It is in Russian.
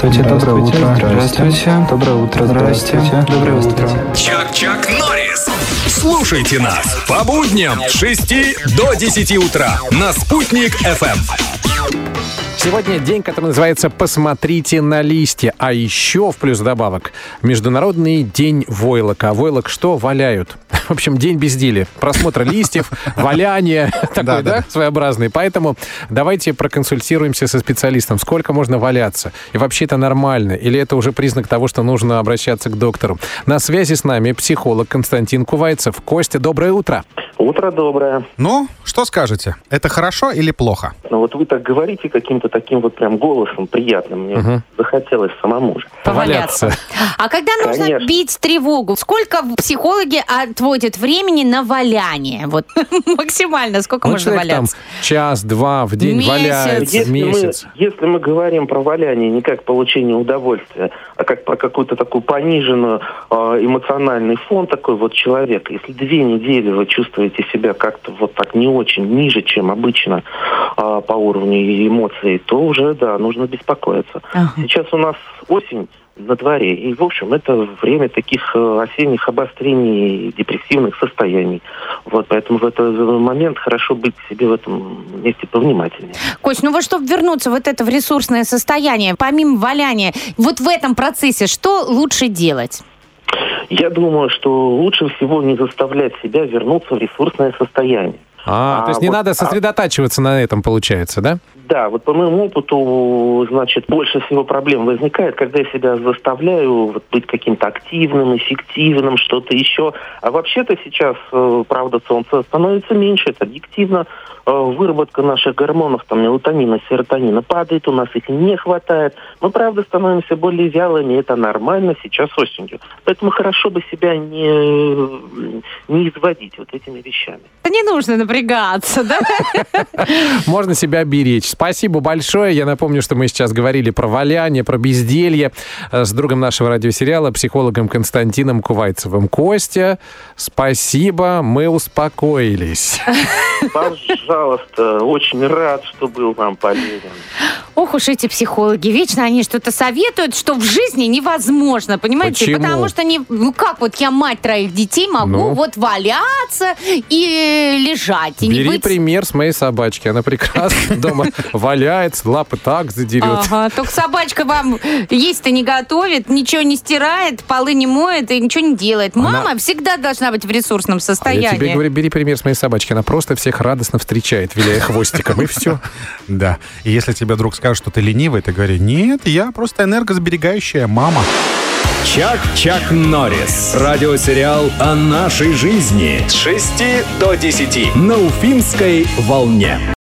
Здравствуйте, доброе утро. Здравствуйте. Доброе утро. Здравствуйте. Доброе утро. Чак-Чак Норрис. Слушайте нас по будням с 6 до 10 утра на «Спутник FM. Сегодня день, который называется «Посмотрите на листья». А еще в плюс добавок Международный день войлока. А войлок что? Валяют. В общем, день безделия. Просмотра листьев, валяние. Такой, да, своеобразный. Поэтому давайте проконсультируемся со специалистом. Сколько можно валяться? И вообще это нормально? Или это уже признак того, что нужно обращаться к доктору? На связи с нами психолог Константин Кувайцев. Костя, доброе утро. Утро доброе. Ну, что скажете? Это хорошо или плохо? Ну вот вы так говорите каким-то таким вот прям голосом приятным. Мне захотелось самому же. Поваляться. А когда нужно Конечно. бить тревогу? Сколько психологи отводят времени на валяние? Вот максимально сколько Ну, можно человек там валяться? час-два в день Месяц. валяется, Если месяц. мы, если мы говорим про валяние не как получение удовольствия, а как про какую-то такую пониженную э, эмоциональный фон такой вот человека, если две недели вы чувствуете себя как-то вот так не очень, ниже, чем обычно э, по уровню эмоций, то уже, да, нужно беспокоиться. Ага. Сейчас у нас осень на дворе. И, в общем, это время таких э, осенних обострений, депрессивных состояний. Вот, поэтому в этот момент хорошо быть себе в этом месте повнимательнее. Кость, ну вот чтобы вернуться вот это в ресурсное состояние, помимо валяния, вот в этом процессе что лучше делать? Я думаю, что лучше всего не заставлять себя вернуться в ресурсное состояние. А, А то есть не вот- надо а- сосредотачиваться на этом, получается, да? Да, вот по моему опыту, значит, больше всего проблем возникает, когда я себя заставляю вот быть каким-то активным, эффективным, что-то еще. А вообще-то сейчас, э, правда, солнце становится меньше, это объективно. Э, Выработка наших гормонов, там, мелатонина, серотонина падает, у нас их не хватает. Мы, правда, становимся более вялыми, это нормально сейчас осенью. Поэтому хорошо бы себя не, не изводить вот этими вещами. Не нужно напрягаться, да? Можно себя беречь. Спасибо большое. Я напомню, что мы сейчас говорили про валяние, про безделье э, с другом нашего радиосериала, психологом Константином Кувайцевым. Костя, спасибо, мы успокоились. Пожалуйста, очень рад, что был вам полезен. Ох уж эти психологи, вечно они что-то советуют, что в жизни невозможно, понимаете? Почему? Потому что не, ну как вот я мать троих детей могу Ну? вот валяться и лежать и не Бери быть пример с моей собачки. Она прекрасно дома валяется, лапы так задерет. Ага, только собачка вам есть-то не готовит, ничего не стирает, полы не моет и ничего не делает. Мама всегда должна быть в ресурсном А состоянии. я тебе говорю, бери пример с моей собачки. Она просто всех радостно встречает, виляя хвостиком, и все. Да. И если тебе друг скажет, что ты ленивый, ты говори, нет, я просто энергосберегающая мама. Чак-Чак Норрис. Радиосериал о нашей жизни с 6 до 10 на Уфимской волне.